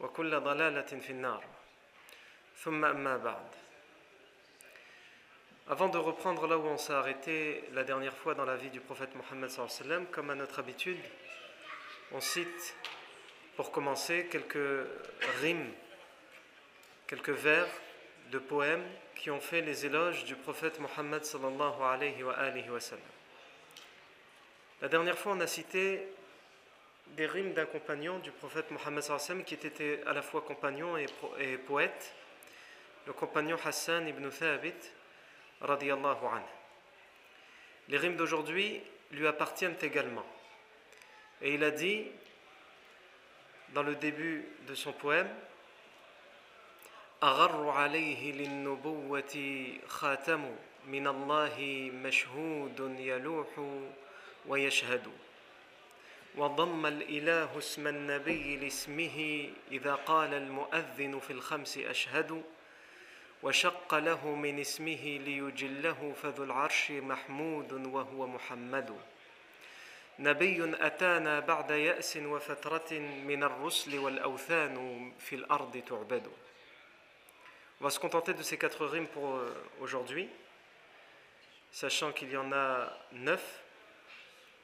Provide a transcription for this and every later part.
وكل ضلالة في النار ثم أما بعد Avant de reprendre là où on s'est arrêté la dernière fois dans la vie du prophète Mohammed sallam, comme à notre habitude, on cite pour commencer quelques rimes, quelques vers de poèmes qui ont fait les éloges du prophète Mohammed sallallahu alayhi wa alihi wa sallam. La dernière fois, on a cité des rimes d'un compagnon du prophète Mohammed sallam qui était à la fois compagnon et, et poète, le compagnon Hassan ibn Thabit radiyallahu anhu. Les rimes d'aujourd'hui lui appartiennent également. Et il a dit dans le début de son poème أغر عليه للنبوة خاتم من الله مشهود يلوح ويشهد وضم الإله اسم النبي لاسمه إذا قال المؤذن في الخمس أشهد وشق له من اسمه ليجله فذو العرش محمود وهو محمد. نبي أتانا بعد يأس وفترة من الرسل والأوثان في الأرض تعبد. On va se contenter de ces quatre rimes pour aujourd'hui, sachant qu'il y en a neuf.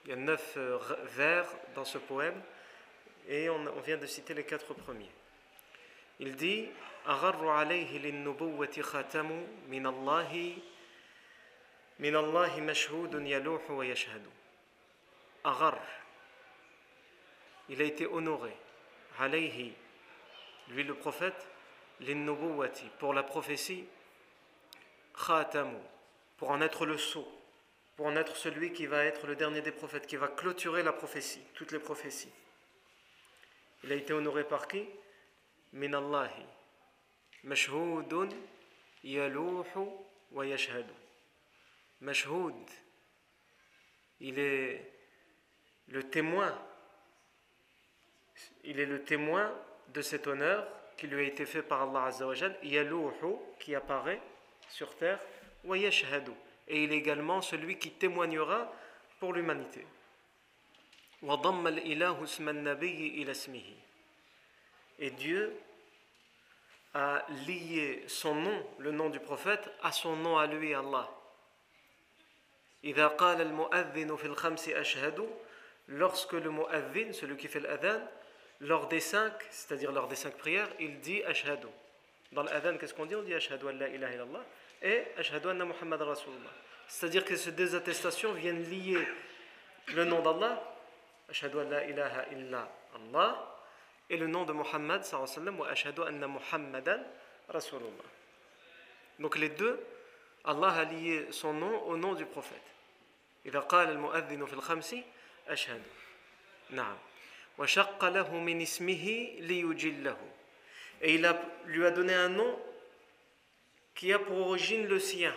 Il y a neuf vers dans ce poème et on, on vient de citer les quatre premiers. Il dit أغر عليه للنبوة ختم من الله من الله مشهود يلوح ويشهد أغر Il a été honoré عليه lui le prophète للنبوة pour la prophétie خاتم pour en être le sceau pour en être celui qui va être le dernier des prophètes, qui va clôturer la prophétie, toutes les prophéties. Il a été honoré par qui? Minallahi. Mashhoudun yaluhu wa yashhadu. Il est le témoin. Il est le témoin de cet honneur qui lui a été fait par Allah Azzawajal. Yaluhu, qui apparaît sur terre. Wa yashhadu et il est également celui qui témoignera pour l'humanité. Et Dieu a lié son nom, le nom du prophète, à son nom à lui, Allah. Lorsque le mu'adhin, celui qui fait l'adhan, lors des cinq, c'est-à-dire lors des cinq prières, il dit ashhadu. Dans l'adhan, qu'est-ce qu'on dit? On dit ashhadu an la ilaha illallah et Ashhadu anna Muhammad Rasulullah. C'est-à-dire que ces deux attestations viennent lier le nom d'Allah, Ashhadu an la ilaha illa Allah, et le nom de Muhammad sallallahu wa Ashhadu anna Muhammadan Rasulullah. Donc les deux, Allah a lié son nom au nom du prophète. إذا قال المؤذن في الخمس أشهد نعم وشق له من اسمه ليجله et il a, lui a donné un nom qui a pour origine le sien.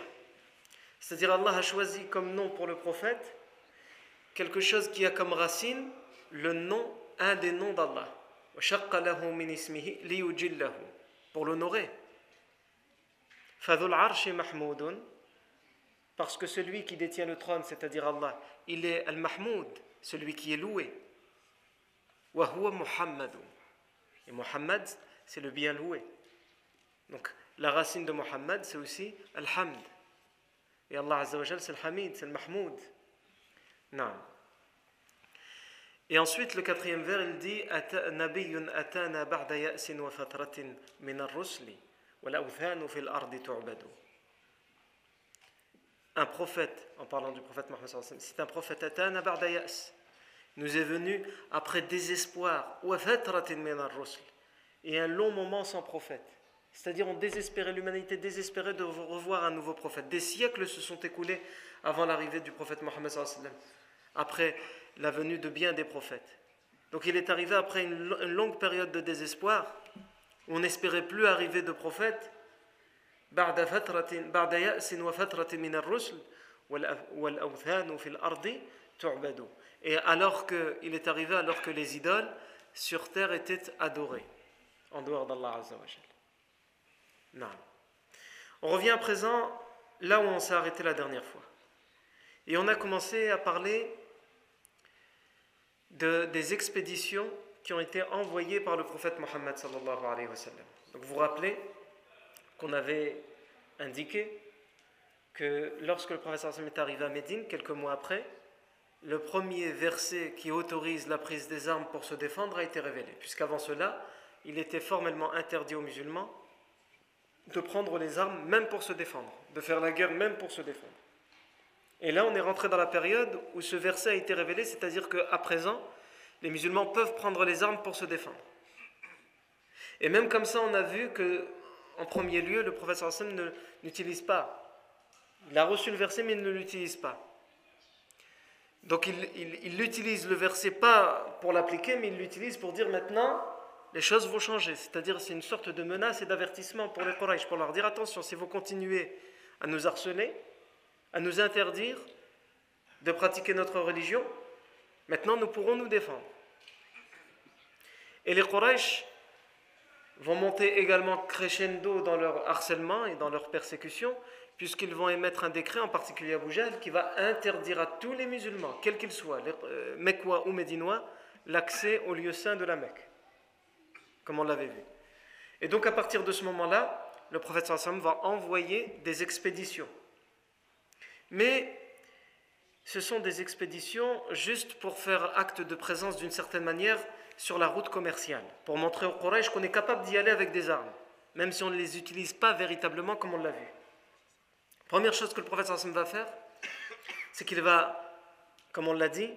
c'est-à-dire Allah a choisi comme nom pour le prophète quelque chose qui a comme racine le nom, un des noms d'Allah. Pour l'honorer. Parce que celui qui détient le trône, c'est-à-dire Allah, il est al-mahmoud, celui qui est loué. Et Muhammad, c'est le bien loué. Donc, la racine de Muhammad, c'est aussi Al-Hamd. Et Allah c'est le Hamid, c'est le Mahmoud. Non. Et ensuite, le quatrième vers, il dit wa. Un prophète, en parlant du prophète Mohammed c'est un prophète. Nous est venu après désespoir et un long moment sans prophète. C'est-à-dire on désespérait, l'humanité désespérait de revoir un nouveau prophète. Des siècles se sont écoulés avant l'arrivée du prophète Mohammed après la venue de bien des prophètes. Donc il est arrivé après une, longue période de désespoir, où on n'espérait plus arriver de prophète, et alors que, il est arrivé alors que les idoles sur terre étaient adorées, en dehors d'Allah Azza On revient à présent là où on s'est arrêté la dernière fois. Et on a commencé à parler de, des expéditions qui ont été envoyées par le prophète Mohammed sallallahu alayhi wa sallam. Donc vous vous rappelez qu'on avait indiqué que lorsque le prophète est arrivé à Médine, quelques mois après, le premier verset qui autorise la prise des armes pour se défendre a été révélé, puisqu'avant cela, il était formellement interdit aux musulmans de prendre les armes même pour se défendre, de faire la guerre même pour se défendre. Et là, on est rentré dans la période où ce verset a été révélé, c'est-à-dire qu'à présent, les musulmans peuvent prendre les armes pour se défendre. Et même comme ça, on a vu que, en premier lieu, le professeur Hassan n'utilise pas. Il a reçu le verset, mais il ne l'utilise pas. Donc il, il utilise le verset pas pour l'appliquer, mais il l'utilise pour dire maintenant, les choses vont changer. C'est-à-dire, c'est une sorte de menace et d'avertissement pour les Quraysh, pour leur dire attention, si vous continuez à nous harceler, à nous interdire de pratiquer notre religion, maintenant nous pourrons nous défendre. Et les Quraysh vont monter également crescendo dans leur harcèlement et dans leur persécution, puisqu'ils vont émettre un décret, en particulier à Boujal, qui va interdire à tous les musulmans, quels qu'ils soient, les, euh, ou médinois, l'accès au lieu saint de la Mecque comme on l'avait vu. Et donc à partir de ce moment-là, le prophète sallam va envoyer des expéditions. Mais ce sont des expéditions juste pour faire acte de présence d'une certaine manière sur la route commerciale, pour montrer au Quraysh qu'on est capable d'y aller avec des armes, même si on ne les utilise pas véritablement comme on l'a vu. Première chose que le prophète sallam va faire, c'est qu'il va, comme on l'a dit,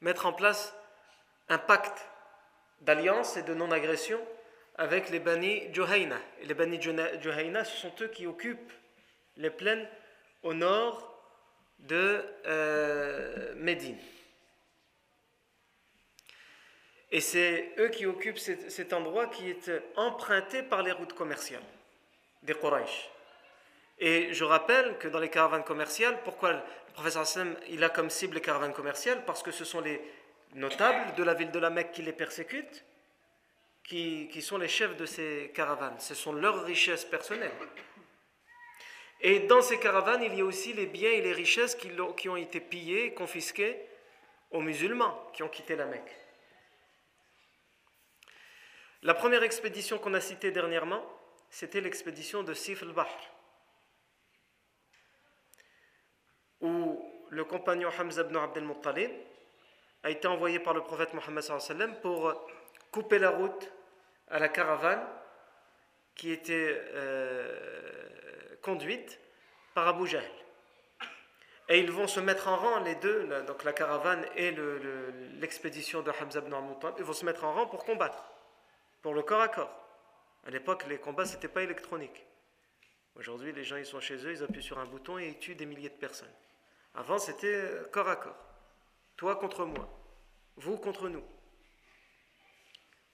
mettre en place un pacte d'alliance et de non-agression avec les Bani Juhayna. Et les Bani Juhayna, ce sont eux qui occupent les plaines au nord de euh, Médine. Et c'est eux qui occupent cet, endroit qui est emprunté par les routes commerciales des Quraysh. Et je rappelle que dans les caravanes commerciales, pourquoi le professeur Hassan il a comme cible les caravanes commerciales? Parce que ce sont les notables de la ville de la Mecque qui les persécutent, qui, sont les chefs de ces caravanes. Ce sont leurs richesses personnelles. Et dans ces caravanes, il y a aussi les biens et les richesses qui, qui ont été pillés, confisqués aux musulmans qui ont quitté la Mecque. La première expédition qu'on a citée dernièrement, c'était l'expédition de Sif al-Bahr, où le compagnon Hamza ibn Abdel Muttalib a été envoyé par le prophète Mohammed pour couper la route à la caravane qui était euh, conduite par Abu Jahl. Et ils vont se mettre en rang, les deux, donc la caravane et l'expédition de Hamza ibn Muttalib, ils vont se mettre en rang pour combattre, pour le corps à corps. À l'époque, les combats, ce n'était pas électronique. Aujourd'hui, les gens, ils sont chez eux, ils appuient sur un bouton et ils tuent des milliers de personnes. Avant, c'était corps à corps. Toi contre moi, vous contre nous.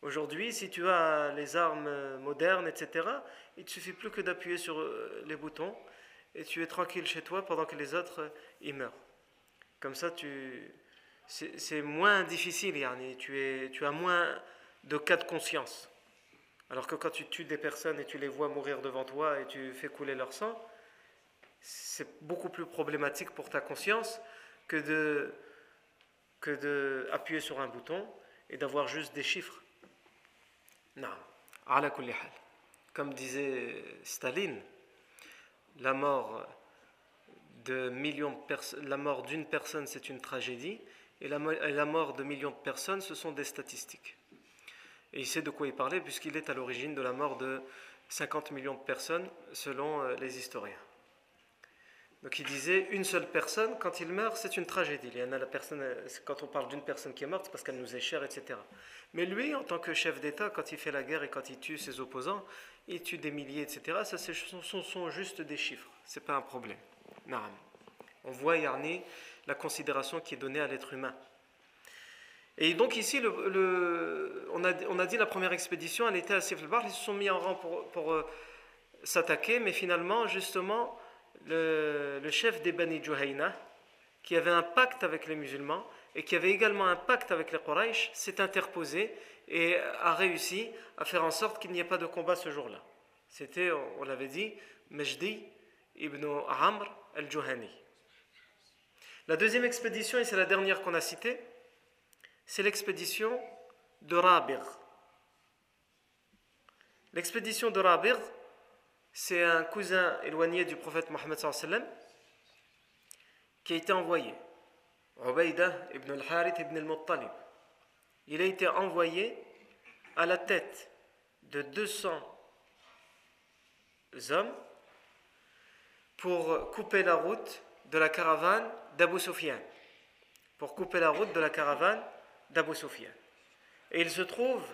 Aujourd'hui, si tu as les armes modernes, etc., il ne suffit plus que d'appuyer sur euh, les boutons et tu es tranquille chez toi pendant que les autres, euh, y meurent. Comme ça, c'est moins difficile, es, tu as moins de cas de conscience. Alors que quand tu tues des personnes et tu les vois mourir devant toi et tu fais couler leur sang, c'est beaucoup plus problématique pour ta conscience que de, que de appuyer sur un bouton et d'avoir juste des chiffres. Non. Comme disait Staline, la mort de millions la mort d'une personne c'est une tragédie et la, et la mort de millions de personnes ce sont des statistiques. Et il sait de quoi il parlait puisqu'il est à l'origine de la mort de 50 millions de personnes selon euh, les historiens. Donc il disait une seule personne, quand il meurt, c'est une tragédie. Il y en a la personne, quand on parle d'une personne qui est morte, c'est parce qu'elle nous est chère, etc. Mais lui, en tant que chef d'État, quand il fait la guerre et quand il tue ses opposants, il tue des milliers, etc. Ça, ce sont, juste des chiffres. C'est pas un problème. Non. On voit, Yarni, la considération qui est donnée à l'être humain. Et donc ici, on, a, on, a, dit la première expédition, elle était à Siflbar, ils se sont mis en rang pour, pour euh, s'attaquer, mais finalement, justement, le, chef des Bani Juhayna, qui avait un pacte avec les musulmans et qui avait également un pacte avec les Quraysh, s'est interposé et a réussi à faire en sorte qu'il n'y ait pas de combat ce jour-là. C'était, on l'avait dit, Majdi ibn Amr al-Juhani. La deuxième expédition, et c'est la dernière qu'on a citée, c'est l'expédition de Rabir. L'expédition de Rabir, c'est un cousin éloigné du prophète Mohammed qui a été envoyé. Ubaïda ibn al-Harith ibn al-Muttalib. Il a été envoyé à la tête de 200 hommes pour couper la route de la caravane d'Abu Sufyan. Pour couper la route de la caravane d'Abu Sufyan. Et il se trouve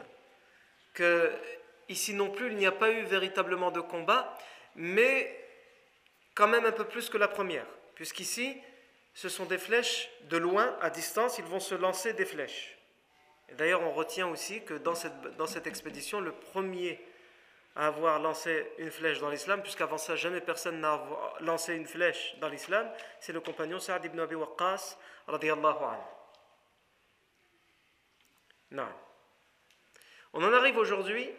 que ici non plus, il n'y a pas eu véritablement de combat, mais quand même un peu plus que la première, puisqu'ici, ce sont des flèches de loin, à distance, ils vont se lancer des flèches. D'ailleurs, on retient aussi que dans cette, dans cette expédition, le premier à avoir lancé une flèche dans l'islam, puisqu'avant ça, jamais personne n'a lancé une flèche dans l'islam, c'est le compagnon Saad ibn Abi Waqqas, radiallahu anhu. Non. On en arrive aujourd'hui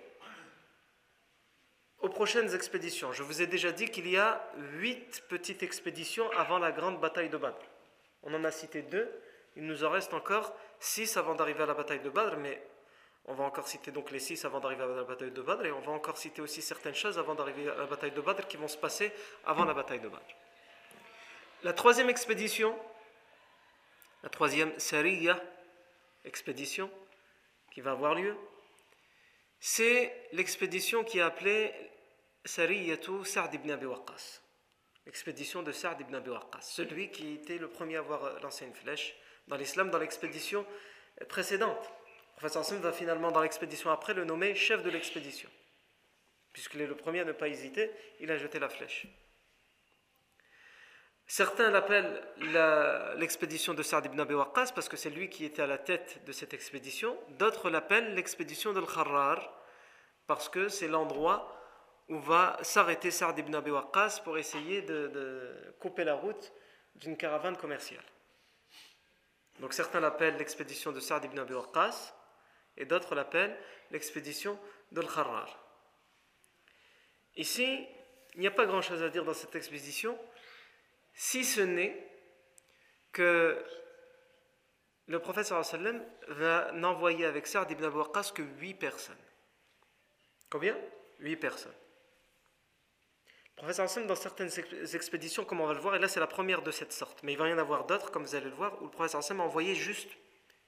aux prochaines expéditions. Je vous ai déjà dit qu'il y a huit petites expéditions avant la grande bataille de Badr. On en a cité deux, il nous en reste encore six avant d'arriver à la bataille de Badr, mais on va encore citer donc les six avant d'arriver à la bataille de Badr, et on va encore citer aussi certaines choses avant d'arriver à la bataille de Badr qui vont se passer avant la bataille de Badr. La troisième expédition, la troisième Sariya expédition, qui va avoir lieu, c'est l'expédition qui est appelée Sariyatu Sa'd ibn Abi Waqqas. L'expédition de Sa'd ibn Abi Waqqas, celui qui était le premier à avoir lancé une flèche dans l'islam dans l'expédition précédente. Le professeur Hassan va finalement dans l'expédition après le nommer chef de l'expédition. Puisqu'il est le premier à ne pas hésiter, il a jeté la flèche. Certains l'appellent l'expédition de Sa'd ibn Abi Waqqas parce que c'est lui qui était à la tête de cette expédition. D'autres l'appellent l'expédition de Kharrar parce que c'est l'endroit où va s'arrêter Sa'd ibn Abi Waqqas pour essayer de, couper la route d'une caravane commerciale. Donc certains l'appellent l'expédition de Sa'd ibn Abi Waqqas et d'autres l'appellent l'expédition de Kharrar. Ici, il n'y a pas grand-chose à dire dans cette expédition si ce n'est que le prophète sallam va n'envoyer avec Sa'd ibn Abu Waqqas que 8 personnes. Combien? 8 personnes. Prophète sallam dans certaines expéditions, comme on va le voir, et là c'est la première de cette sorte, mais il va y en avoir d'autres, comme vous allez le voir, où le prophète sallam a envoyé juste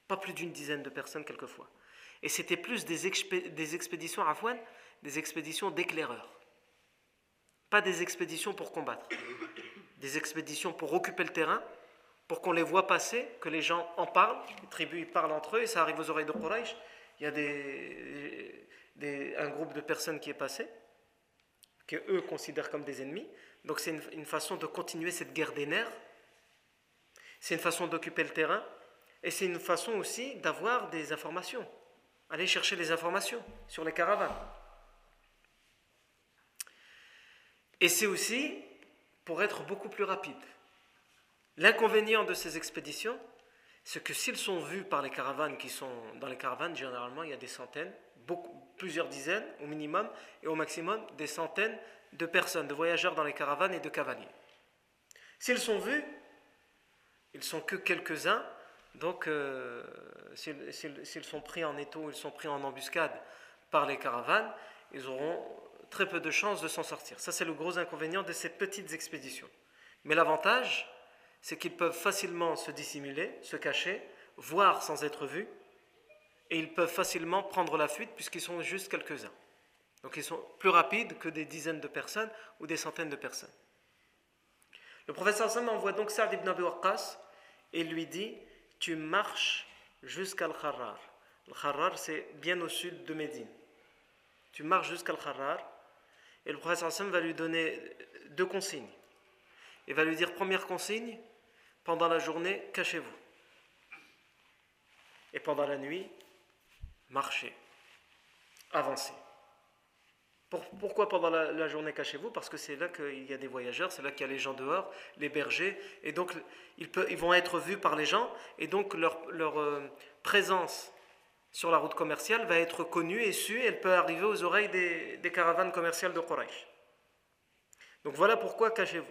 pas plus d'une dizaine de personnes quelquefois. Et c'était plus des, expéditions à des expéditions d'éclaireurs. Pas des expéditions pour combattre des expéditions pour occuper le terrain, pour qu'on les voit passer, que les gens en parlent, les tribus parlent entre eux et ça arrive aux oreilles de Quraysh. Il y a un groupe de personnes qui est passé, que eux considèrent comme des ennemis. Donc c'est une, façon de continuer cette guerre des nerfs. C'est une façon d'occuper le terrain et c'est une façon aussi d'avoir des informations. Aller chercher les informations sur les caravanes. Et c'est aussi pour être beaucoup plus rapide. L'inconvénient de ces expéditions, c'est que s'ils sont vus par les caravanes qui sont dans les caravanes, généralement il y a des centaines, plusieurs dizaines au minimum, et au maximum des centaines de personnes, de voyageurs dans les caravanes et de cavaliers. S'ils sont vus, ils sont que quelques-uns, donc euh, s'ils sont pris en étau, ils sont pris en embuscade par les caravanes, ils auront très peu de chances de s'en sortir. Ça, c'est le gros inconvénient de ces petites expéditions. Mais l'avantage, c'est qu'ils peuvent facilement se dissimuler, se cacher, voir sans être vus, et ils peuvent facilement prendre la fuite puisqu'ils sont juste quelques-uns. Donc ils sont plus rapides que des dizaines de personnes ou des centaines de personnes. Le professeur Sam envoie donc Saad ibn Abi Waqqas et lui dit Tu marches jusqu'à Al-Kharrar. Al-Kharrar, c'est bien au sud de Médine. Tu marches jusqu'à Al-Kharrar et le professeur Sam va lui donner deux consignes. Il va lui dire Première consigne, pendant la journée, cachez-vous. Et pendant la nuit, marchez, avancez. Pourquoi pendant la, journée cachez-vous? Parce que c'est là qu'il y a des voyageurs, c'est là qu'il y a les gens dehors, les bergers, et donc ils, vont être vus par les gens, et donc leur, euh, présence sur la route commerciale va être connue et sue, elle peut arriver aux oreilles des, des caravanes commerciales de Quraysh. Donc voilà pourquoi cachez-vous.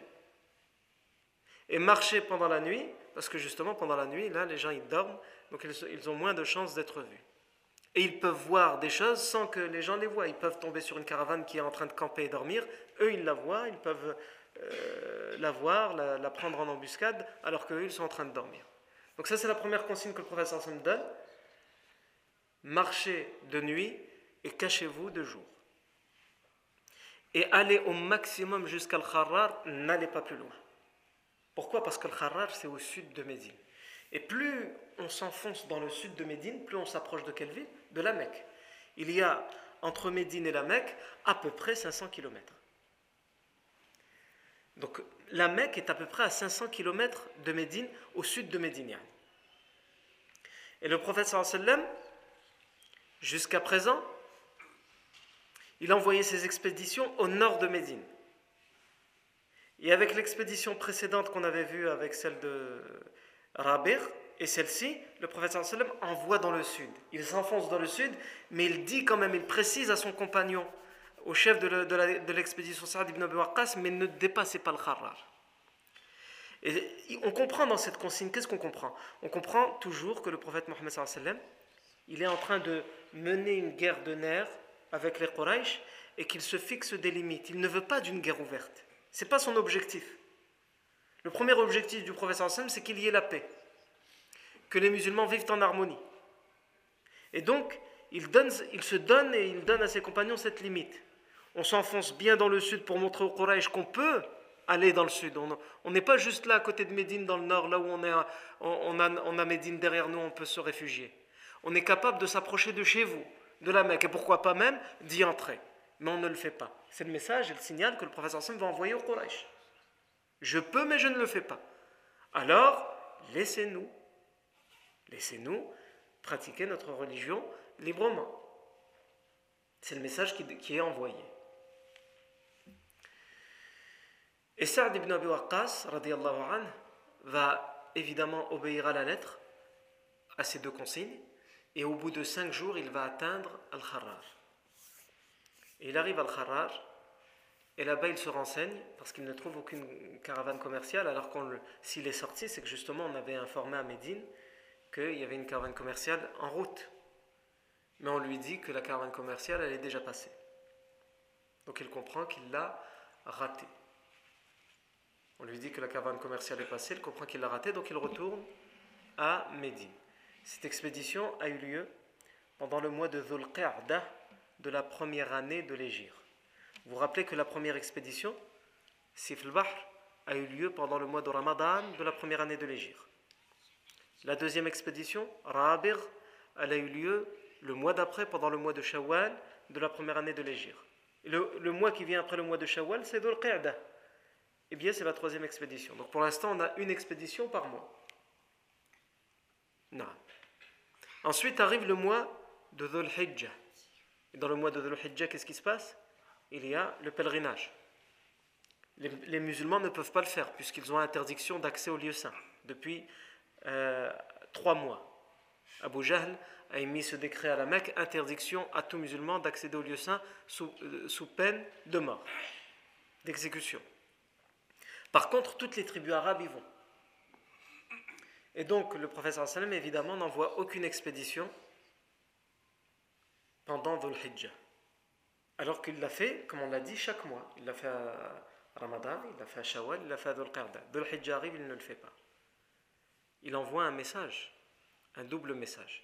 Et marchez pendant la nuit, parce que justement pendant la nuit, là les gens ils dorment, donc ils ont moins de chances d'être vus. Et ils peuvent voir des choses sans que les gens les voient. Ils peuvent tomber sur une caravane qui est en train de camper et dormir. Eux, ils la voient, ils peuvent euh, la voir, la, prendre en embuscade, alors qu'eux, ils sont en train de dormir. Donc ça, c'est la première consigne que le professeur Sam donne. Marchez de nuit et cachez-vous de jour. Et allez au maximum jusqu'à Al-Kharrar, n'allez pas plus loin. Pourquoi? Parce que le Kharrar, c'est au sud de Médine. Et plus on s'enfonce dans le sud de Médine, plus on s'approche de quelle De la Mecque. Il y a entre Médine et la Mecque à peu près 500 km. Donc la Mecque est à peu près à 500 km de Médine, au sud de Médine. Et le prophète sallam, jusqu'à présent, il envoyait ses expéditions au nord de Médine. Et avec l'expédition précédente qu'on avait vue avec celle de Rabir, et celle-ci, le prophète sallam envoie dans le sud. Il s'enfonce dans le sud, mais il dit quand même, il précise à son compagnon, au chef de l'expédition Saad ibn Abi Waqqas, mais ne dépassez pas le Kharrar. Et on comprend dans cette consigne, qu'est-ce qu'on comprend? On comprend toujours que le prophète Mohammed sallam, il est en train de mener une guerre de nerfs avec les Quraysh et qu'il se fixe des limites. Il ne veut pas d'une guerre ouverte. Ce n'est pas son objectif. Le premier objectif du prophète sallam, c'est qu'il y ait la paix que les musulmans vivent en harmonie. Et donc, il, se donne et il donne à ses compagnons cette limite. On s'enfonce bien dans le sud pour montrer au Quraysh qu'on peut aller dans le sud. On n'est pas juste là à côté de Médine dans le nord, là où on a Médine derrière nous, on peut se réfugier. On est capable de s'approcher de chez vous, de la Mecque, et pourquoi pas même d'y entrer. Mais on ne le fait pas. C'est le message et le signal que le professeur Sam va envoyer au Quraysh. Je peux, mais je ne le fais pas. Alors, laissez-nous Laissez-nous pratiquer notre religion librement. C'est le message qui, est envoyé. Et Saad ibn Abi Waqqas, an, va évidemment obéir à la lettre, à ces deux consignes, et au bout de cinq jours, il va atteindre Al-Kharrar. il arrive à Al-Kharrar, et là-bas, il se renseigne, parce qu'il ne trouve aucune caravane commerciale, alors qu'on s'il est sorti, c'est que justement, on avait informé à Médine qu'il y avait une caravane commerciale en route. Mais on lui dit que la caravane commerciale, elle est déjà passée. Donc il comprend qu'il l'a ratée. On lui dit que la caravane commerciale est passée, il comprend qu'il l'a ratée, donc il retourne à Médine. Cette expédition a eu lieu pendant le mois de Dhul de la première année de l'Égypte. Vous vous rappelez que la première expédition, Sif a eu lieu pendant le mois de Ramadan de la première année de l'Égypte. La deuxième expédition, Rabir, elle a eu lieu le mois d'après, pendant le mois de Shawwal de la première année de l'Égypte. Le, le, mois qui vient après le mois de Shawwal, c'est Dhul Qa'da. Eh bien, c'est la troisième expédition. Donc pour l'instant, on a une expédition par mois. Non. Ensuite arrive le mois de Dhul Hijjah. Et dans le mois de Dhul Hijjah, qu'est-ce qui se passe? Il y a le pèlerinage. Les, les musulmans ne peuvent pas le faire puisqu'ils ont interdiction d'accès aux lieux saints depuis euh, trois mois. Abu Jahl a émis ce décret à la Mecque, interdiction à tout musulman d'accéder au lieu saint sous, euh, peine de mort, d'exécution. Par contre, toutes les tribus arabes y vont. Et donc, le professeur évidemment, n'envoie aucune expédition pendant Dhul Hijjah. Alors qu'il l'a fait, comme on l'a dit, chaque mois. Il l'a fait à Ramadan, il l'a fait à Shawwal, il l'a fait à Dhul Qa'da. Dhul Hijjah arrive, il ne le fait pas. Il envoie un message, un double message.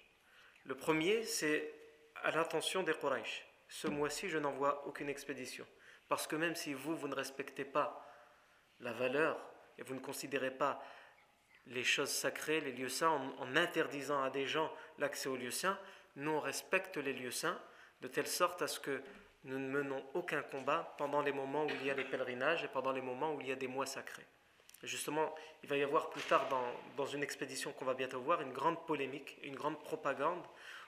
Le premier, c'est à l'attention des Quraysh. Ce mois-ci, je n'envoie aucune expédition. Parce que même si vous, vous ne respectez pas la valeur et vous ne considérez pas les choses sacrées, les lieux saints, en, interdisant à des gens l'accès aux lieux saints, nous on les lieux saints de telle sorte à ce que nous ne menons aucun combat pendant les moments où il y a les pèlerinages et pendant les moments où il y a des mois sacrés. Justement, il va y avoir plus tard dans, une expédition qu'on va bientôt voir une grande polémique, une grande propagande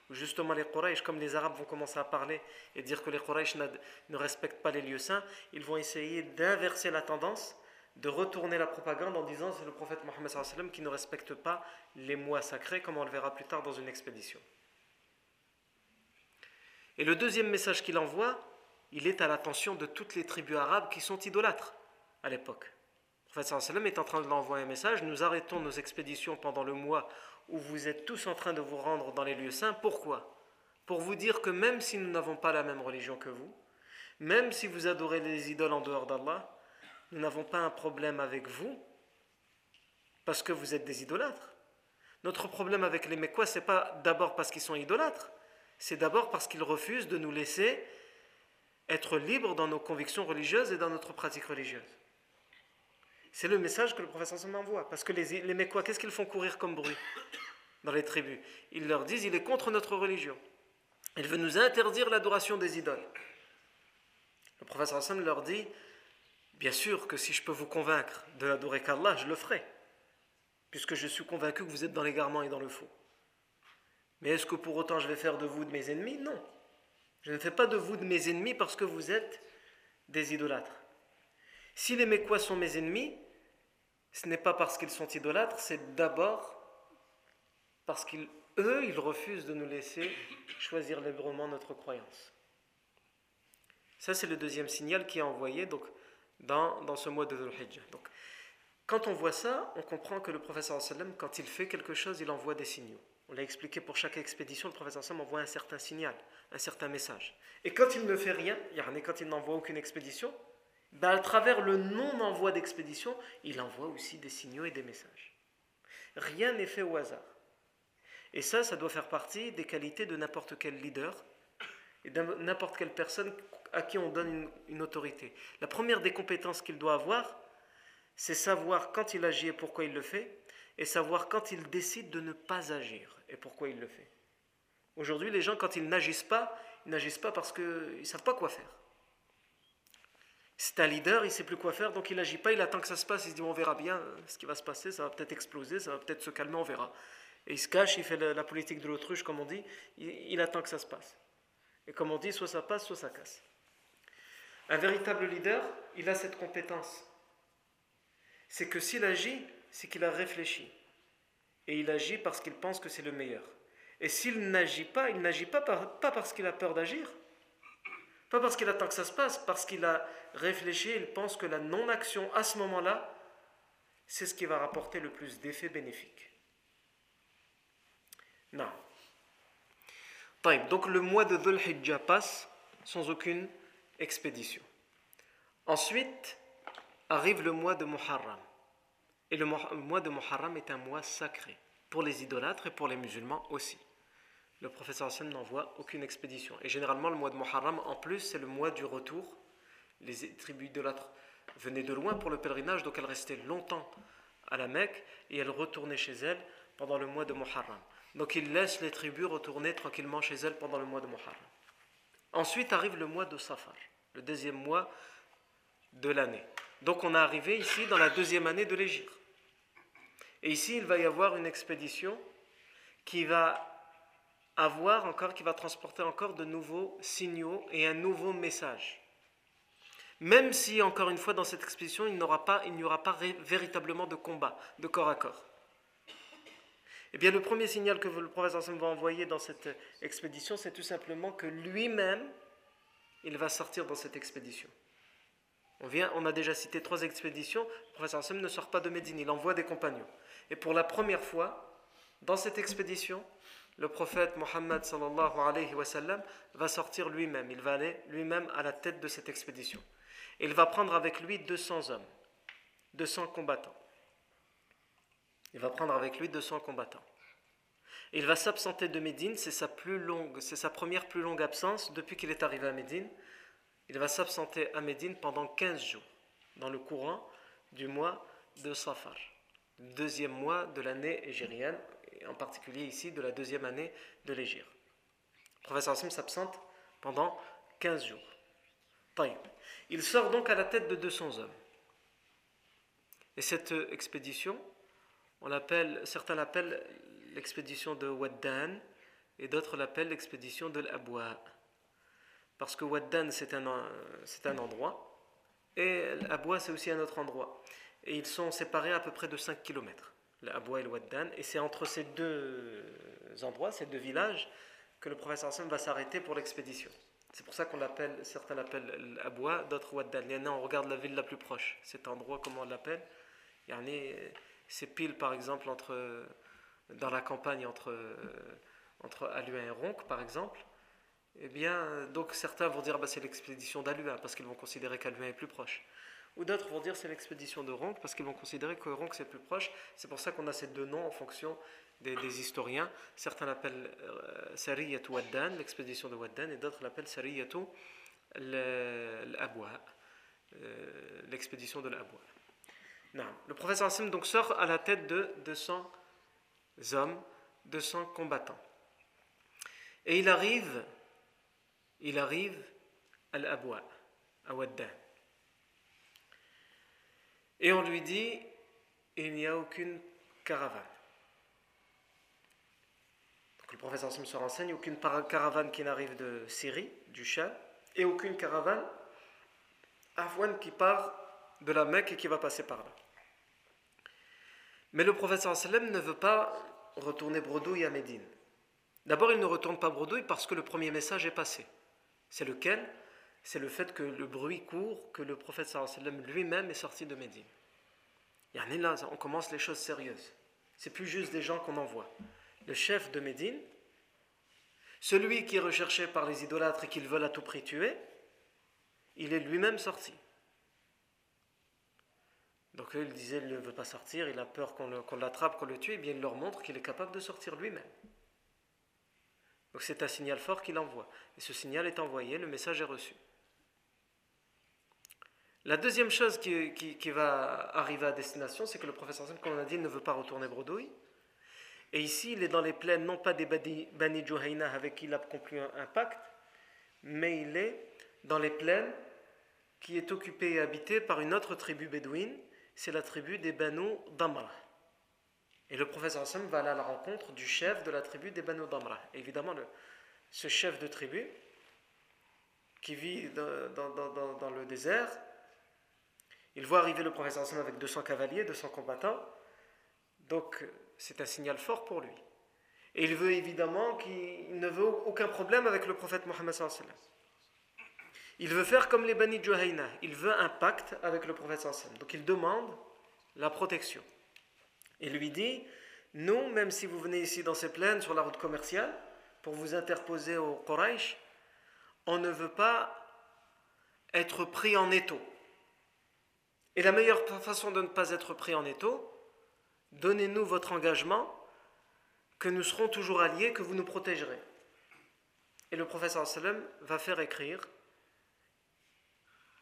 où justement les Quraysh, comme les Arabes vont commencer à parler et dire que les Quraysh ne respectent pas les lieux saints, ils vont essayer d'inverser la tendance de retourner la propagande en disant c'est le prophète Mohammed qui ne respecte pas les mois sacrés, comme on le verra plus tard dans une expédition. Et le deuxième message qu'il envoie, il est à l'attention de toutes les tribus arabes qui sont idolâtres à l'époque. Prophète sallam est en train de l'envoyer un message nous arrêtons nos expéditions pendant le mois où vous êtes tous en train de vous rendre dans les lieux saints. Pourquoi? Pour vous dire que même si nous n'avons pas la même religion que vous, même si vous adorez les idoles en dehors d'Allah, nous n'avons pas un problème avec vous parce que vous êtes des idolâtres. Notre problème avec les Mécois, ce n'est pas d'abord parce qu'ils sont idolâtres, c'est d'abord parce qu'ils refusent de nous laisser être libres dans nos convictions religieuses et dans notre pratique religieuse. C'est le message que le professeur s'en envoie. Parce que les, les qu'est-ce qu'ils font courir comme bruit dans les tribus? Ils leur disent il est contre notre religion. Il veut nous interdire l'adoration des idoles. Le professeur Hassan leur dit Bien sûr que si je peux vous convaincre de n'adorer qu'Allah, je le ferai, puisque je suis convaincu que vous êtes dans l'égarement et dans le faux. Mais est-ce que pour autant je vais faire de vous de mes ennemis? Non. Je ne fais pas de vous de mes ennemis parce que vous êtes des idolâtres. Si les Mécois sont mes ennemis, ce n'est pas parce qu'ils sont idolâtres, c'est d'abord parce qu'eux, ils refusent de nous laisser choisir librement notre croyance. Ça, c'est le deuxième signal qui est envoyé. Donc, dans, ce mois de Dhul. Donc, quand on voit ça, on comprend que le professeur sallam, quand il fait quelque chose, il envoie des signaux. On l'a expliqué pour chaque expédition, le professeur sallam envoie un certain signal, un certain message. Et quand il ne fait rien, quand il n'envoie aucune expédition, ben, à travers le non-envoi d'expédition, il envoie aussi des signaux et des messages. Rien n'est fait au hasard. Et ça, ça doit faire partie des qualités de n'importe quel leader et de n'importe quelle personne à qui on donne une, autorité. La première des compétences qu'il doit avoir, c'est savoir quand il agit et pourquoi il le fait, et savoir quand il décide de ne pas agir et pourquoi il le fait. Aujourd'hui, les gens, quand ils n'agissent pas, ils n'agissent pas parce qu'ils ne savent pas quoi faire. C'est un leader, il sait plus quoi faire, donc il n'agit pas, il attend que ça se passe, il se dit on verra bien ce qui va se passer, ça va peut-être exploser, ça va peut-être se calmer, on verra. Et il se cache, il fait la, politique de l'autruche, comme on dit, il attend que ça se passe. Et comme on dit, soit ça passe, soit ça casse. Un véritable leader, il a cette compétence. C'est que s'il agit, c'est qu'il a réfléchi. Et il agit parce qu'il pense que c'est le meilleur. Et s'il n'agit pas, il n'agit pas, pas parce qu'il a peur d'agir, pas parce qu'il attend que ça se passe, parce qu'il a réfléchi il pense que la non-action à ce moment-là, c'est ce qui va rapporter le plus d'effets bénéfiques. Non. Donc le mois de Dhul Hijjah passe sans aucune expédition. Ensuite arrive le mois de Muharram. Et le mois de Muharram est un mois sacré pour les idolâtres et pour les musulmans aussi. Le professeur Hassan n'envoie aucune expédition. Et généralement, le mois de Muharram, en plus, c'est le mois du retour. Les tribus idolâtres venaient de loin pour le pèlerinage, donc elles restaient longtemps à la Mecque et elles retournaient chez elles pendant le mois de Muharram. Donc ils laissent les tribus retourner tranquillement chez elles pendant le mois de Muharram. Ensuite arrive le mois de Safar le deuxième mois de l'année. Donc on est arrivé ici dans la deuxième année de l'Égypte. Et ici, il va y avoir une expédition qui va avoir encore, qui va transporter encore de nouveaux signaux et un nouveau message. Même si, encore une fois, dans cette expédition, il n'y aura pas, il aura pas véritablement de combat, de corps à corps. Eh bien, le premier signal que le prophète va envoyer dans cette expédition, c'est tout simplement que lui-même, il va sortir dans cette expédition. On, vient, on a déjà cité trois expéditions. Le prophète ne sort pas de Médine, il envoie des compagnons. Et pour la première fois, dans cette expédition, le prophète Mohammed va sortir lui-même. Il va aller lui-même à la tête de cette expédition. Il va prendre avec lui 200 hommes, 200 combattants. Il va prendre avec lui 200 combattants. Il va s'absenter de Médine, c'est sa, plus longue, c'est sa première plus longue absence depuis qu'il est arrivé à Médine. Il va s'absenter à Médine pendant 15 jours, dans le courant du mois de Safar, deuxième mois de l'année égérienne, et en particulier ici de la deuxième année de l'Égir. Le professeur Hassim s'absente pendant 15 jours. Il sort donc à la tête de 200 hommes. Et cette expédition, on l'appelle, certains l'appellent l'expédition de Waddan et d'autres l'appellent l'expédition de l'Abwa. Parce que Waddan c'est un, c'est un endroit et l'Abwa c'est aussi un autre endroit. Et ils sont séparés à peu près de 5 km, l'Abwa et le Waddan. Et c'est entre ces deux endroits, ces deux villages, que le professeur Hassan va s'arrêter pour l'expédition. C'est pour ça qu'on l'appelle, certains l'appellent l'Abwa, d'autres Waddan. on regarde la ville la plus proche. Cet endroit, comment on l'appelle? C'est pile par exemple entre, dans la campagne entre, entre et Ronc par exemple. Eh bien, donc certains vont dire bah, c'est l'expédition d'Aluin parce qu'ils vont considérer qu'Aluin est plus proche. Ou d'autres vont dire c'est l'expédition de Ronc parce qu'ils vont considérer que Ronc c'est plus proche. C'est pour ça qu'on a ces deux noms en fonction des, historiens. Certains l'appellent euh, Sariyatu Waddan, l'expédition de Waddan, et d'autres l'appellent Sariyatu l'Abwa, euh, l'expédition de l'Abwa. Le professeur Hassim donc sort à la tête de 200 hommes, 200 combattants. Et il arrive, il arrive à l'Abwa, à Waddan. Et on lui dit, il n'y a aucune caravane. Le professeur Hassim se renseigne, aucune caravane qui n'arrive de Syrie, du Shah, et aucune caravane afouane qui part de la Mecque et qui va passer par là. Mais le prophète sallam ne veut pas retourner bredouille à Médine. D'abord, il ne retourne pas bredouille parce que le premier message est passé. C'est lequel? C'est le fait que le bruit court, que le prophète sallam lui-même est sorti de Médine. Et là, on commence les choses sérieuses. C'est plus juste des gens qu'on envoie. Le chef de Médine, celui qui est recherché par les idolâtres et qu'ils veulent à tout prix tuer, il est lui-même sorti. Donc il disait, il ne veut pas sortir, il a peur qu'on l'attrape, qu'on le tue, et bien il leur montre qu'il est capable de sortir lui-même. Donc c'est un signal fort qu'il envoie. Et ce signal est envoyé, le message est reçu. La deuxième chose qui, va arriver à destination, c'est que le professeur comme on a dit, ne veut pas retourner bredouille. Et ici, il est dans les plaines, non pas des Bani Juhayna avec qui il a conclu un pacte, mais il est dans les plaines qui est occupée et habitée par une autre tribu bédouine c'est la tribu des Banu Damra. Et le professeur Hassan va aller à la rencontre du chef de la tribu des Banu Damra. évidemment, ce chef de tribu, qui vit dans, le désert, il voit arriver le professeur Hassan avec 200 cavaliers, 200 combattants. Donc, c'est un signal fort pour lui. Et il veut évidemment qu'il ne veut aucun problème avec le prophète Mohammed sallallahu il veut faire comme les Bani Juhayna. Il veut un pacte avec le prophète sallam. Donc il demande la protection. Il lui dit Nous, même si vous venez ici dans ces plaines sur la route commerciale pour vous interposer au Quraysh, on ne veut pas être pris en étau. Et la meilleure façon de ne pas être pris en étau, donnez-nous votre engagement que nous serons toujours alliés, que vous nous protégerez. Et le prophète sallam va faire écrire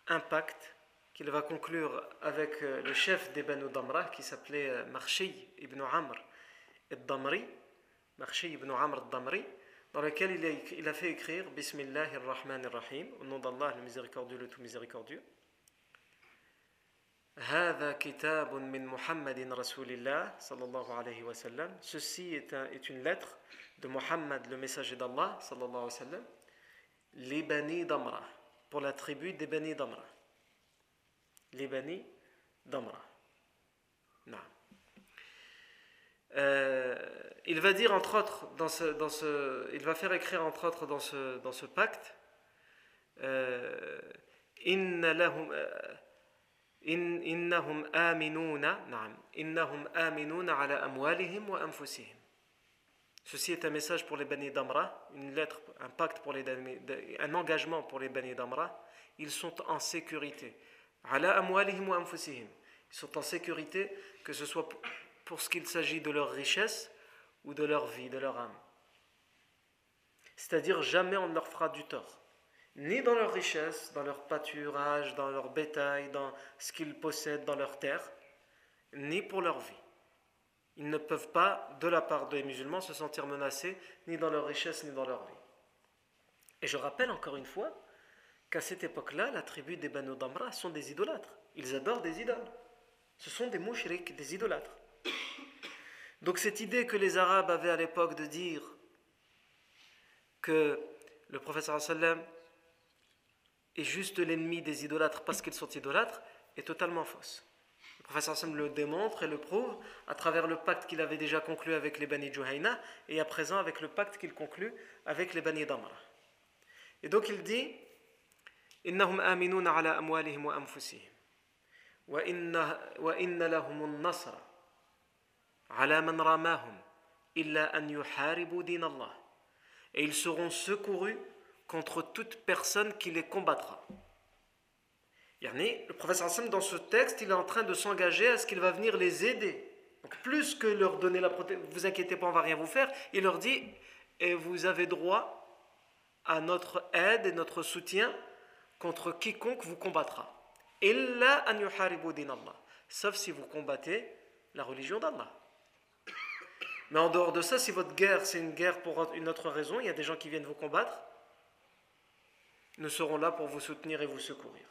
un pacte qu'il va conclure avec euh, le chef des Banu Damra qui s'appelait euh, Marchi ibn Amr al-Damri, Marchi ibn Amr al-Damri, dans lequel il a, fait écrire Bismillah ar-Rahman ar-Rahim, au nom d'Allah le miséricordieux, le tout miséricordieux. هذا كتاب من محمد رسول الله صلى الله عليه وسلم Ceci est, un, est une lettre de Muhammad, le messager d'Allah صلى الله عليه وسلم les Bani Damra pour la tribu des Bani Damra. Les Bani Damra. Non. Euh, il va dire entre autres, dans ce, dans ce, il va faire écrire entre autres dans ce, dans ce pacte, euh, Inna lahum, euh, innahum aminuna, innahum aminuna ala amwalihim wa anfusihim. Ceci est un message pour les Bani d'Amra, une lettre, un pacte pour les un engagement pour les Bani d'Amra. Ils sont en sécurité. Ils sont en sécurité, que ce soit pour ce qu'il s'agit de leur richesse ou de leur vie, de leur âme. C'est-à-dire jamais on ne leur fera du tort. Ni dans leur richesse, dans leur pâturage, dans leur bétail, dans ce qu'ils possèdent, dans leur terre, ni pour leur vie. Ils ne peuvent pas, de la part des musulmans, se sentir menacés, ni dans leur richesse, ni dans leur vie. Et je rappelle encore une fois qu'à cette époque-là, la tribu des Banu Damra sont des idolâtres. Ils adorent des idoles. Ce sont des mouchriks, des idolâtres. Donc cette idée que les Arabes avaient à l'époque de dire que le professeur sallam est juste l'ennemi des idolâtres parce qu'ils sont idolâtres est totalement fausse. Le professeur sallam le démontre et le prouve à travers le pacte qu'il avait déjà conclu avec les Bani Juhayna et à présent avec le pacte qu'il conclut avec les Bani Damra. Et donc il dit إنهم آمنون على أموالهم وأنفسهم وإن, وإن لهم النصر et ils seront secourus contre toute personne qui les combattra. le professeur Hassan, dans ce texte, il est en train de s'engager à ce qu'il va venir les aider. Donc, plus que leur donner la protection, vous inquiétez pas, on va rien vous faire, il leur dit, et vous avez droit à notre aide et notre soutien contre quiconque vous combattra. Sauf si vous combattez la religion d'Allah. Mais en dehors de ça, si votre guerre, c'est une guerre pour une autre raison, il y a des gens qui viennent vous combattre, nous serons là pour vous soutenir et vous secourir.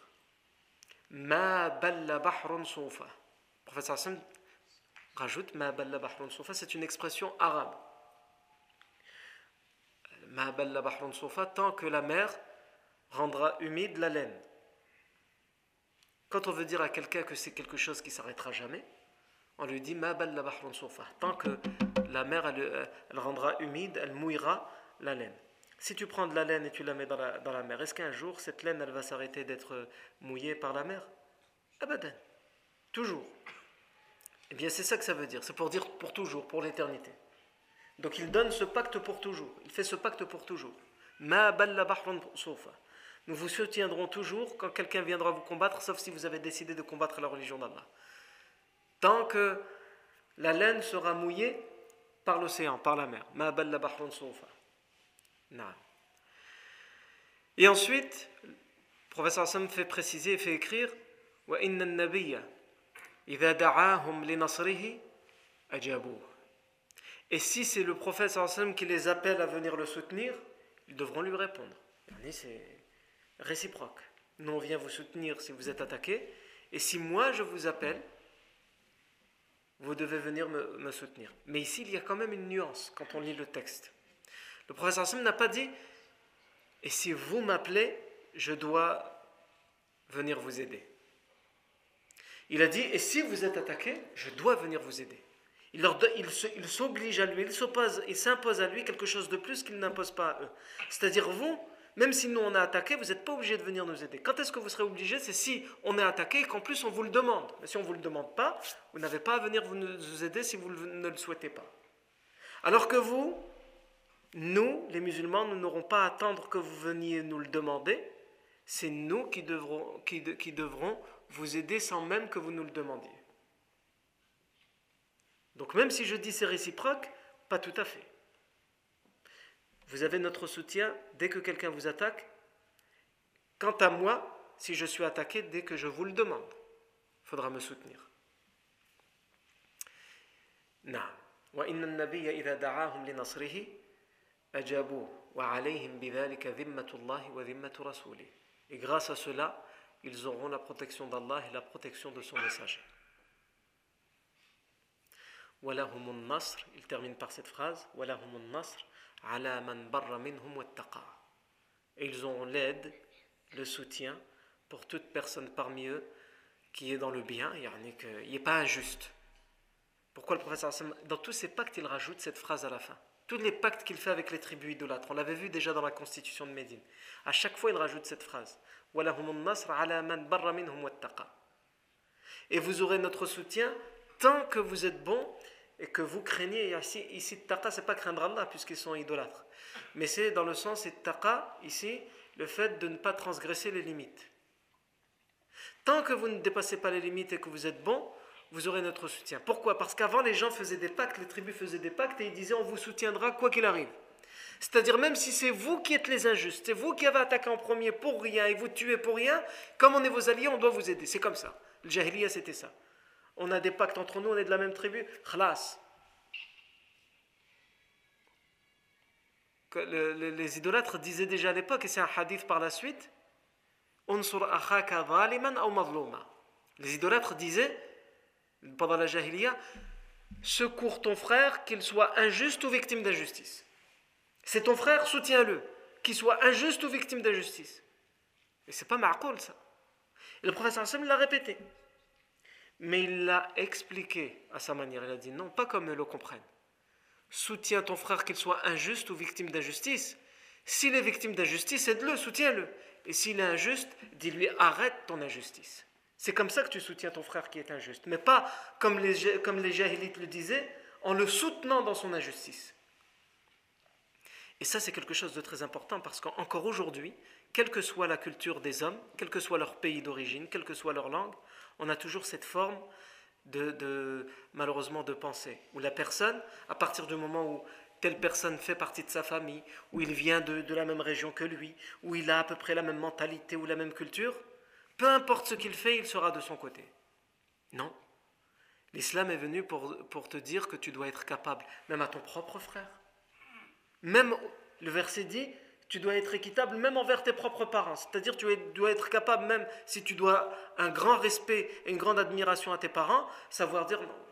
Ma balla bahrun soufa. Professeur Hassan rajoute Ma balla bahrun soufa, c'est une expression arabe. Ma balla bahrun soufa, tant que la mer rendra humide la laine. Quand on veut dire à quelqu'un que c'est quelque chose qui s'arrêtera jamais, on lui dit Ma balla bahrun soufa. Tant que la mer, euh, elle, rendra humide, elle mouillera la laine. Si tu prends de la laine et tu la mets dans la, mer, est-ce qu'un jour cette laine, elle va s'arrêter d'être mouillée par la mer? Abadan. Toujours. Eh bien, c'est ça que ça veut dire. C'est pour dire pour toujours, pour l'éternité. Donc il donne ce pacte pour toujours. Il fait ce pacte pour toujours. Ma Nous vous soutiendrons toujours quand quelqu'un viendra vous combattre, sauf si vous avez décidé de combattre la religion d'Allah. Tant que la laine sera mouillée, par l'océan, par la mer. Et ensuite, le professeur Hassan fait préciser et fait écrire Et si c'est le prophète Hassan qui les appelle à venir le soutenir, ils devront lui répondre. C'est réciproque. Nous, on vient vous soutenir si vous êtes attaqué. Et si moi, je vous appelle, vous devez venir me, soutenir. Mais ici, il y a quand même une nuance quand on lit le texte. Le professeur Hassim n'a pas dit Et si vous m'appelez, je dois venir vous aider. Il a dit Et si vous êtes attaqué, je dois venir vous aider. Il, s'oblige à lui, il s'impose à lui quelque chose de plus qu'il n'impose pas à eux. C'est-à-dire, vous, même si nous on a attaqué, vous n'êtes pas obligé de venir nous aider. Quand est-ce que vous serez obligé C'est si on est attaqué et qu'en plus on vous le demande. Mais si on ne vous le demande pas, vous n'avez pas à venir nous aider si vous ne le souhaitez pas. Alors que vous, nous, les musulmans, nous n'aurons pas à attendre que vous veniez nous le demander. C'est nous qui devrons, vous aider sans même que vous nous le demandiez. Donc même si je dis c'est réciproque, pas tout à fait. Vous avez notre soutien dès que quelqu'un vous attaque. Quant à moi, si je suis attaqué dès que je vous le demande, il faudra me soutenir. Et grâce à cela, ils auront la protection d'Allah et la protection de son messager. Il termine par cette phrase et ils ont l'aide, le soutien pour toute personne parmi eux qui est dans le bien, qu'il n'est pas injuste. Pourquoi le professeur Dans tous ses pactes, il rajoute cette phrase à la fin. Tous les pactes qu'il fait avec les tribus idolâtres, on l'avait vu déjà dans la constitution de Médine. À chaque fois, il rajoute cette phrase. Et vous aurez notre soutien tant que vous êtes bon et que vous craignez. Ici, ici taqa, c'est pas craindre Allah puisqu'ils sont idolâtres. Mais c'est dans le sens, c'est taqa, ici, le fait de ne pas transgresser les limites. Tant que vous ne dépassez pas les limites et que vous êtes bon, vous aurez notre soutien. Pourquoi? Parce qu'avant, les gens faisaient des pactes, les tribus faisaient des pactes et ils disaient on vous soutiendra quoi qu'il arrive. C'est-à-dire même si c'est vous qui êtes les injustes, c'est vous qui avez attaqué en premier pour rien et vous tuez pour rien, comme on est vos alliés, on doit vous aider. C'est comme ça. Le jahiliya, c'était ça. On a des pactes entre nous, on est de la même tribu. Khlas. les idolâtres disaient déjà à l'époque, et c'est un hadith par la suite, les idolâtres disaient pendant la jahiliya, secours ton frère, qu'il soit injuste ou victime d'injustice. C'est ton frère, soutiens-le, qu'il soit injuste ou victime d'injustice. Et c'est pas ma'koul ça. Et le professeur Hassan l'a répété. Mais il l'a expliqué à sa manière. Il a dit non, pas comme eux le comprennent. Soutiens ton frère qu'il soit injuste ou victime d'injustice. S'il est victime d'injustice, aide-le, soutiens-le. Et s'il est injuste, dis-lui arrête ton injustice. C'est comme ça que tu soutiens ton frère qui est injuste, mais pas comme les, comme les le disaient, en le soutenant dans son injustice. Et ça, c'est quelque chose de très important parce qu'encore aujourd'hui, quelle que soit la culture des hommes, quel que soit leur pays d'origine, quelle que soit leur langue, on a toujours cette forme de, malheureusement de pensée, où la personne, à partir du moment où telle personne fait partie de sa famille, où il vient de, de la même région que lui, où il a à peu près la même mentalité ou la même culture, peu importe ce qu'il fait, il sera de son côté. Non. L'islam est venu pour, pour te dire que tu dois être capable, même à ton propre frère. Même, le verset dit, tu dois être équitable même envers tes propres parents. C'est-à-dire tu dois être capable, même si tu dois un grand respect et une grande admiration à tes parents, savoir dire non,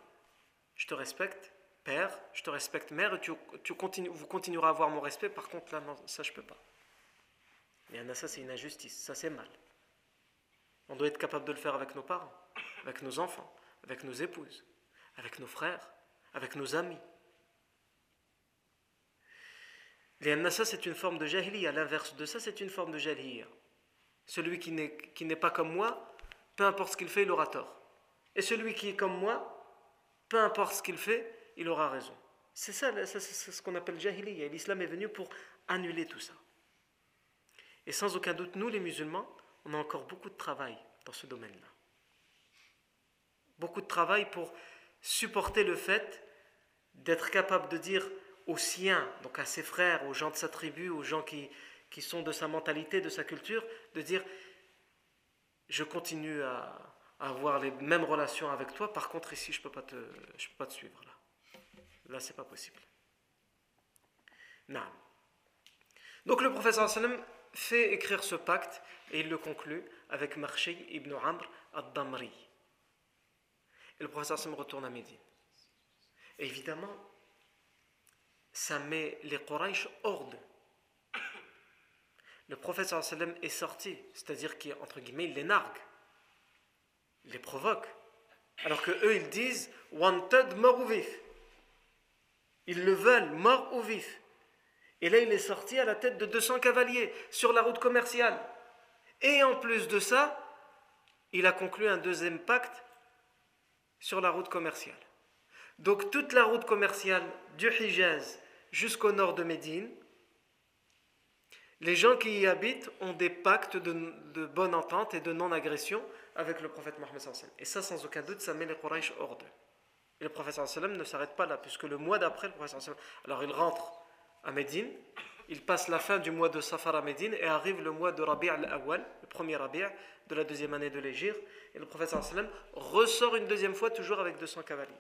je te respecte, père, je te respecte, mère, et tu, tu vous continuerez à avoir mon respect, par contre là, non, ça je peux pas. Et ça c'est une injustice, ça c'est mal. On doit être capable de le faire avec nos parents, avec nos enfants, avec nos épouses, avec nos frères, avec nos amis. ça, c'est une forme de jahiliya. L'inverse de ça, c'est une forme de jahiliya. Celui qui n'est pas comme moi, peu importe ce qu'il fait, il aura tort. Et celui qui est comme moi, peu importe ce qu'il fait, il aura raison. C'est ça, c'est ce qu'on appelle jahiliya. L'islam est venu pour annuler tout ça. Et sans aucun doute, nous les musulmans, on a encore beaucoup de travail dans ce domaine-là. Beaucoup de travail pour supporter le fait d'être capable de dire aux siens, donc à ses frères, aux gens de sa tribu, aux gens qui, qui sont de sa mentalité, de sa culture, de dire je continue à, avoir les mêmes relations avec toi, par contre ici je ne peux, pas te, peux pas te suivre là. Là c'est pas possible. Non. Donc le professeur sallam fait écrire ce pacte et il le conclut avec Marchi ibn Amr ad-Damri. Et le professeur sallam retourne à Médine. évidemment, ça met les Quraysh hors d'eux. Le professeur est sorti, c'est-à-dire qu'entre guillemets, il les nargue, il les provoque. Alors que eux, ils disent wanted, mort ou vif. Ils le veulent, mort ou vif. Et là, il est sorti à la tête de 200 cavaliers sur la route commerciale. Et en plus de ça, il a conclu un deuxième pacte sur la route commerciale. Donc toute la route commerciale du Hijaz jusqu'au nord de Médine, les gens qui y habitent ont des pactes de, bonne entente et de non-agression avec le prophète Mohammed. Et ça, sans aucun doute, ça met les Quraysh hors d'eux. Et le prophète ne s'arrête pas là, puisque le mois d'après, le prophète alors il rentre à Médine, il passe la fin du mois de Safar à Médine et arrive le mois de Rabi' al-Awwal, le premier Rabi' de la deuxième année de l'Égypte, et le prophète ressort une deuxième fois toujours avec 200 cavaliers.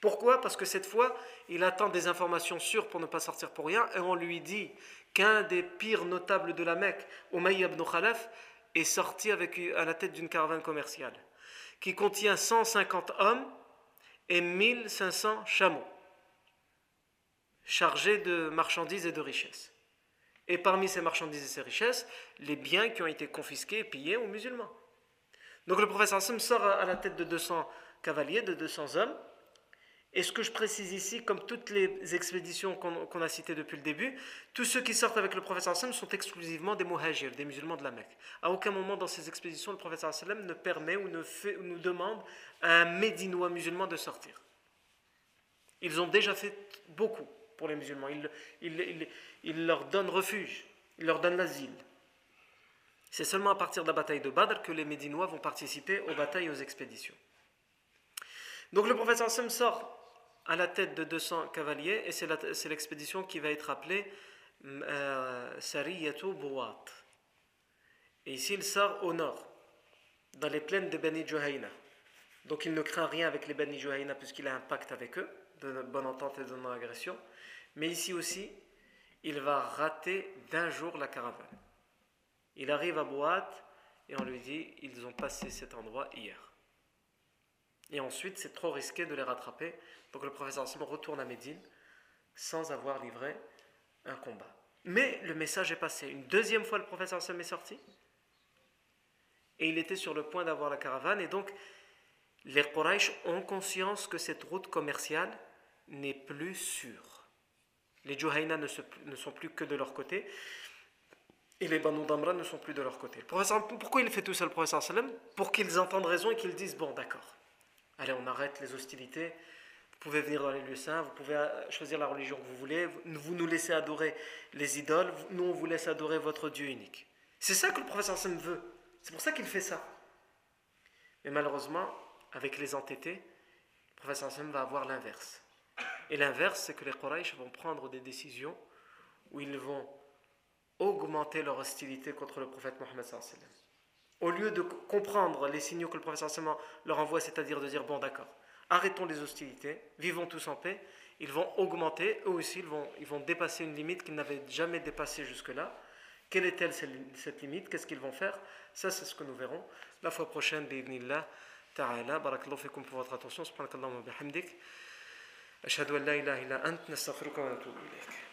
Pourquoi? Parce que cette fois, il attend des informations sûres pour ne pas sortir pour rien, et on lui dit qu'un des pires notables de la Mecque, Umayy ibn Khalaf, est sorti avec, à la tête d'une caravane commerciale, qui contient 150 hommes et 1500 chameaux chargés de marchandises et de richesses. Et parmi ces marchandises et ces richesses, les biens qui ont été confisqués et pillés aux musulmans. Donc le professeur Hassan sort à la tête de 200 cavaliers, de 200 hommes, Et ce que je précise ici, comme toutes les expéditions qu'on a citées depuis le début, tous ceux qui sortent avec le prophète sallam sont exclusivement des muhajirs, des musulmans de la Mecque. À aucun moment dans ces expéditions, le prophète sallam ne permet ou ne fait, ou nous demande à un médinois musulman de sortir. Ils ont déjà fait beaucoup pour les musulmans. Il, leur donne refuge, il leur donne l'asile. C'est seulement à partir de la bataille de Badr que les Médinois vont participer aux batailles et aux expéditions. Donc le prophète Sam sort à la tête de 200 cavaliers et c'est l'expédition qui va être appelée euh, Sariyatu Buwat. Et ici il sort au nord, dans les plaines de Beni Juhayna. Donc il ne craint rien avec les Beni Juhayna puisqu'il a un pacte avec eux, de bonne entente et de non-agression. Mais ici aussi, il va rater d'un jour la caravane. Il arrive à Boîte et on lui dit ils ont passé cet endroit hier. Et ensuite, c'est trop risqué de les rattraper. Donc le professeur Hassan retourne à Médine sans avoir livré un combat. Mais le message est passé. Une deuxième fois, le professeur Hassan est sorti. Et il était sur le point d'avoir la caravane. Et donc, les Quraysh ont conscience que cette route commerciale n'est plus sûre. Les Juhayna ne, sont plus que de leur côté. Et les Banu Damra ne sont plus de leur côté. pourquoi il fait tout ça, le professeur sallam? Pour qu'ils entendent raison et qu'ils disent Bon, d'accord, allez, on arrête les hostilités. Vous pouvez venir dans les lieux saints, vous pouvez euh, choisir la religion que vous voulez. Vous nous laissez adorer les idoles, nous on vous laisse adorer votre Dieu unique. C'est ça que le professeur sallam veut. C'est pour ça qu'il fait ça. Mais malheureusement, avec les entêtés, le professeur sallam va avoir l'inverse. Et l'inverse, c'est que les Quraysh vont prendre des décisions où ils vont augmenter leur hostilité contre le prophète Mohammed Au lieu de comprendre les signaux que le prophète leur envoie, c'est-à-dire de dire bon d'accord, arrêtons les hostilités, vivons tous en paix, ils vont augmenter, eux aussi ils vont, ils vont dépasser une limite qu'ils n'avaient jamais dépassée jusque-là. Quelle est-elle cette limite? Qu'est-ce qu'ils vont faire? Ça c'est ce que nous verrons la fois prochaine, bi'idnillah ta'ala. Barakallahu fikum pour votre attention. Subhanakallahu wa bihamdik. أشهد أن لا إله إلا أنت نستغفرك ونتوب إليك.